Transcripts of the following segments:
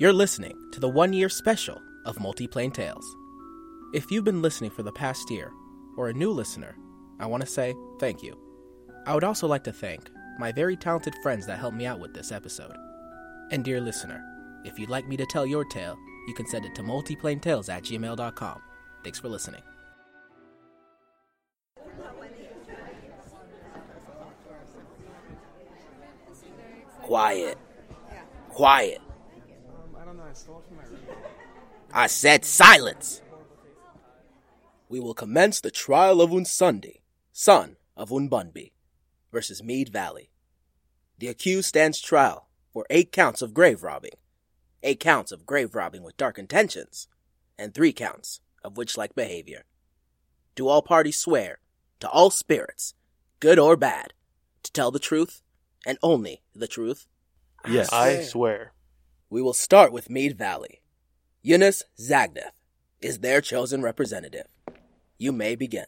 You're listening to the one year special of Multiplane Tales. If you've been listening for the past year, or a new listener, I want to say thank you. I would also like to thank my very talented friends that helped me out with this episode. And dear listener, if you'd like me to tell your tale, you can send it to multiplanetales at gmail.com. Thanks for listening. Quiet. Quiet. I said silence. We will commence the trial of Unsundi, son of Unbunbi, versus Mead Valley. The accused stands trial for eight counts of grave robbing, eight counts of grave robbing with dark intentions, and three counts of witch-like behavior. Do all parties swear to all spirits, good or bad, to tell the truth and only the truth? Yes. I swear. We will start with Mead Valley. Eunice Zagneth is their chosen representative. You may begin.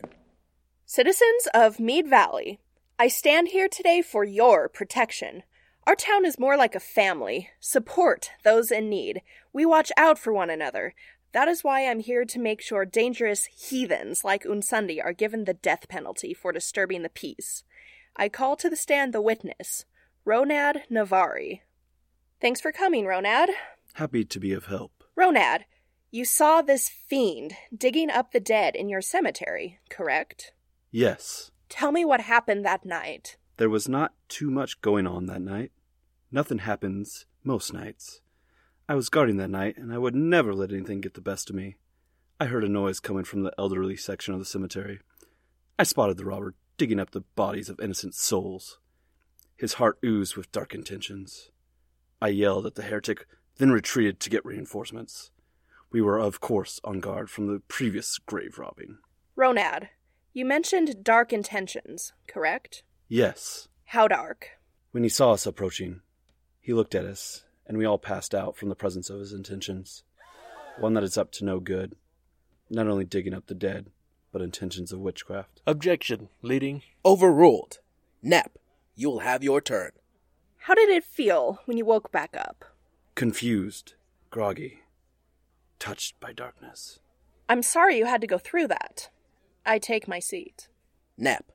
Citizens of Mead Valley, I stand here today for your protection. Our town is more like a family. Support those in need. We watch out for one another. That is why I'm here to make sure dangerous heathens like Unsundi are given the death penalty for disturbing the peace. I call to the stand the witness, Ronad Navari. Thanks for coming, Ronad. Happy to be of help. Ronad, you saw this fiend digging up the dead in your cemetery, correct? Yes. Tell me what happened that night. There was not too much going on that night. Nothing happens most nights. I was guarding that night, and I would never let anything get the best of me. I heard a noise coming from the elderly section of the cemetery. I spotted the robber digging up the bodies of innocent souls. His heart oozed with dark intentions. I yelled at the heretic, then retreated to get reinforcements. We were, of course, on guard from the previous grave robbing. Ronad, you mentioned dark intentions, correct? Yes. How dark? When he saw us approaching, he looked at us, and we all passed out from the presence of his intentions. One that is up to no good, not only digging up the dead, but intentions of witchcraft. Objection, leading. Overruled. Nep, you will have your turn. How did it feel when you woke back up? Confused, groggy, touched by darkness. I'm sorry you had to go through that. I take my seat. Nep,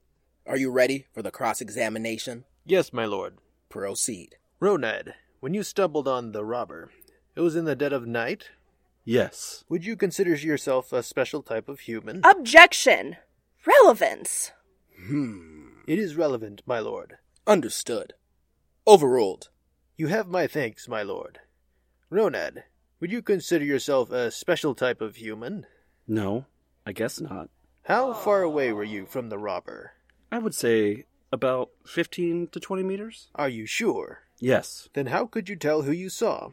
are you ready for the cross examination? Yes, my lord. Proceed. Ronad, when you stumbled on the robber, it was in the dead of night? Yes. Would you consider yourself a special type of human? Objection! Relevance! Hmm. It is relevant, my lord. Understood. Overruled. You have my thanks, my lord. Ronad, would you consider yourself a special type of human? No, I guess not. How far away were you from the robber? I would say about 15 to 20 meters. Are you sure? Yes. Then how could you tell who you saw?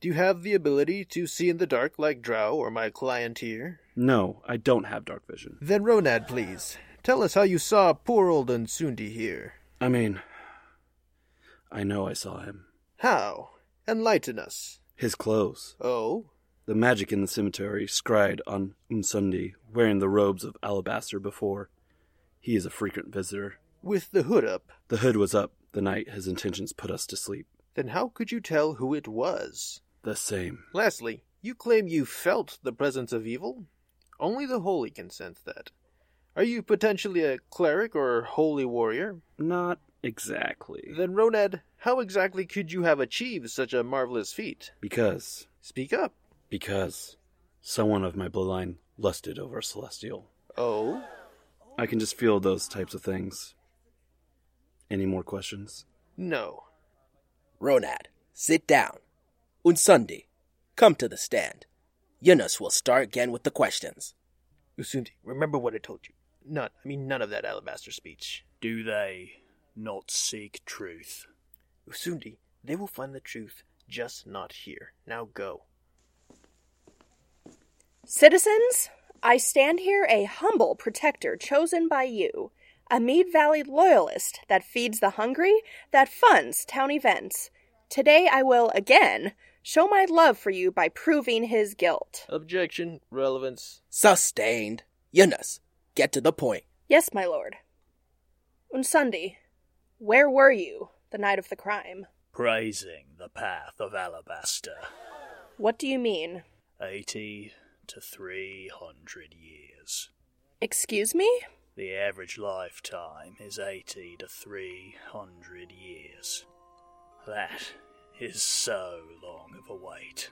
Do you have the ability to see in the dark like Drow or my client here? No, I don't have dark vision. Then Ronad, please. Tell us how you saw poor old Unsundi here. I mean, I know I saw him. How? Enlighten us. His clothes. Oh? The magic in the cemetery scryed on Unsundi, wearing the robes of alabaster before. He is a frequent visitor. With the hood up. The hood was up the night his intentions put us to sleep. Then how could you tell who it was? The same. Lastly, you claim you felt the presence of evil? Only the holy can sense that. Are you potentially a cleric or holy warrior? Not exactly. Then, Ronad, how exactly could you have achieved such a marvelous feat? Because. Speak up. Because. Someone of my bloodline lusted over a celestial. Oh? I can just feel those types of things. Any more questions? No. Ronad, sit down. Unsundi, come to the stand. Yunus will start again with the questions. Usundi, remember what I told you. None, I mean none of that alabaster speech. Do they not seek truth? Usundi, they will find the truth, just not here. Now go. Citizens, I stand here a humble protector chosen by you, a Mead Valley loyalist that feeds the hungry, that funds town events. Today I will again show my love for you by proving his guilt. Objection, relevance. Sustained. Yunus, get to the point. Yes, my lord. Unsundi, where were you the night of the crime? Praising the path of alabaster. What do you mean? 80 to 300 years. Excuse me? The average lifetime is 80 to 300 years. That is so long of a wait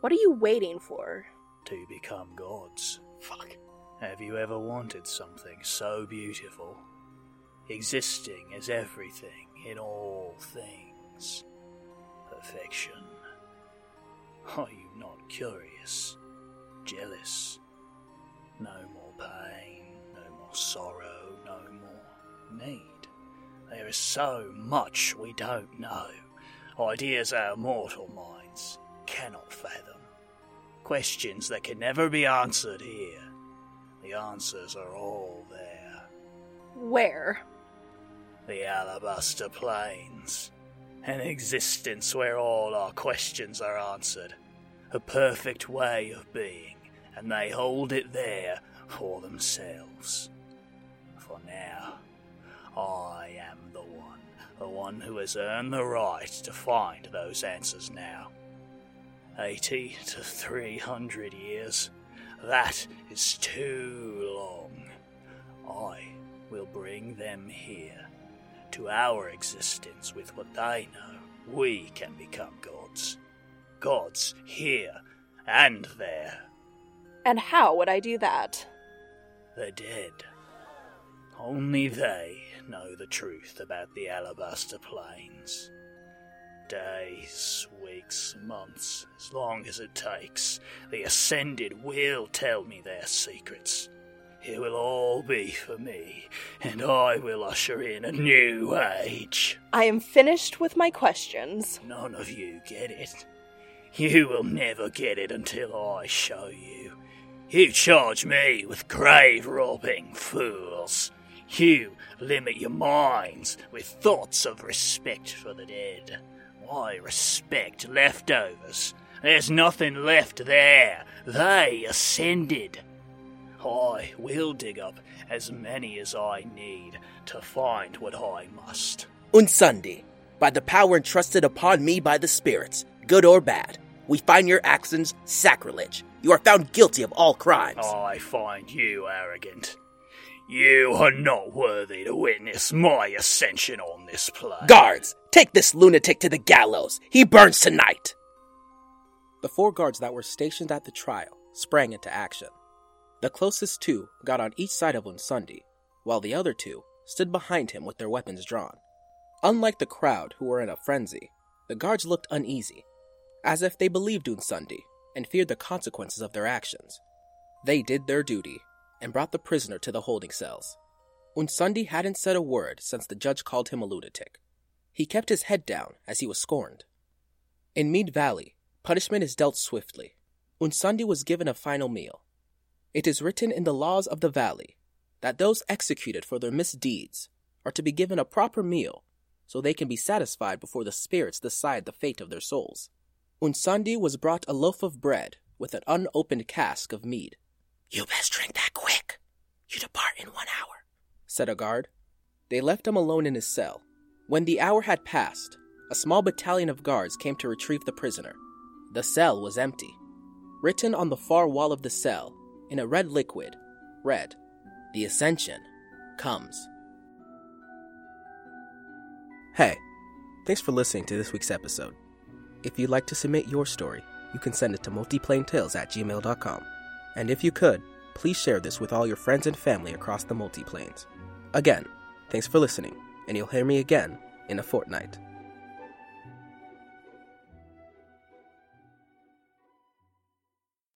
What are you waiting for? to become gods. Fuck. Have you ever wanted something so beautiful? Existing as everything in all things. Perfection. Are you not curious? Jealous? No more pain, no more sorrow, no more need. There is so much we don't know. Ideas our mortal minds cannot fathom. Questions that can never be answered here. The answers are all there. Where? The Alabaster Plains. An existence where all our questions are answered. A perfect way of being, and they hold it there for themselves. For now, I am the one, the one who has earned the right to find those answers now. 80 to 300 years. That is too long. I will bring them here to our existence with what they know. We can become gods. Gods here and there. And how would I do that? The dead. Only they know the truth about the Alabaster Plains. Days, weeks, months, as long as it takes, the Ascended will tell me their secrets. It will all be for me, and I will usher in a new age. I am finished with my questions. None of you get it. You will never get it until I show you. You charge me with grave robbing, fools. You limit your minds with thoughts of respect for the dead. I respect leftovers? There's nothing left there. They ascended. I will dig up as many as I need to find what I must. Unsundi, by the power entrusted upon me by the spirits, good or bad, we find your actions sacrilege. You are found guilty of all crimes. I find you arrogant. You are not worthy to witness my ascension on this plane. Guards, take this lunatic to the gallows. He burns tonight. The four guards that were stationed at the trial sprang into action. The closest two got on each side of Unsundi, while the other two stood behind him with their weapons drawn. Unlike the crowd who were in a frenzy, the guards looked uneasy, as if they believed Unsundi and feared the consequences of their actions. They did their duty and brought the prisoner to the holding cells. Unsundi hadn't said a word since the judge called him a lunatic. He kept his head down as he was scorned. In Mead Valley, punishment is dealt swiftly. Unsundi was given a final meal. It is written in the laws of the valley that those executed for their misdeeds are to be given a proper meal so they can be satisfied before the spirits decide the fate of their souls. Unsandi was brought a loaf of bread with an unopened cask of mead. You best drink that quick. You depart in one hour, said a guard. They left him alone in his cell. When the hour had passed, a small battalion of guards came to retrieve the prisoner. The cell was empty. Written on the far wall of the cell, in a red liquid, red, The Ascension comes. Hey, thanks for listening to this week's episode. If you'd like to submit your story, you can send it to multiplanetales at gmail.com. And if you could, please share this with all your friends and family across the multiplanes. Again, thanks for listening, and you'll hear me again in a fortnight.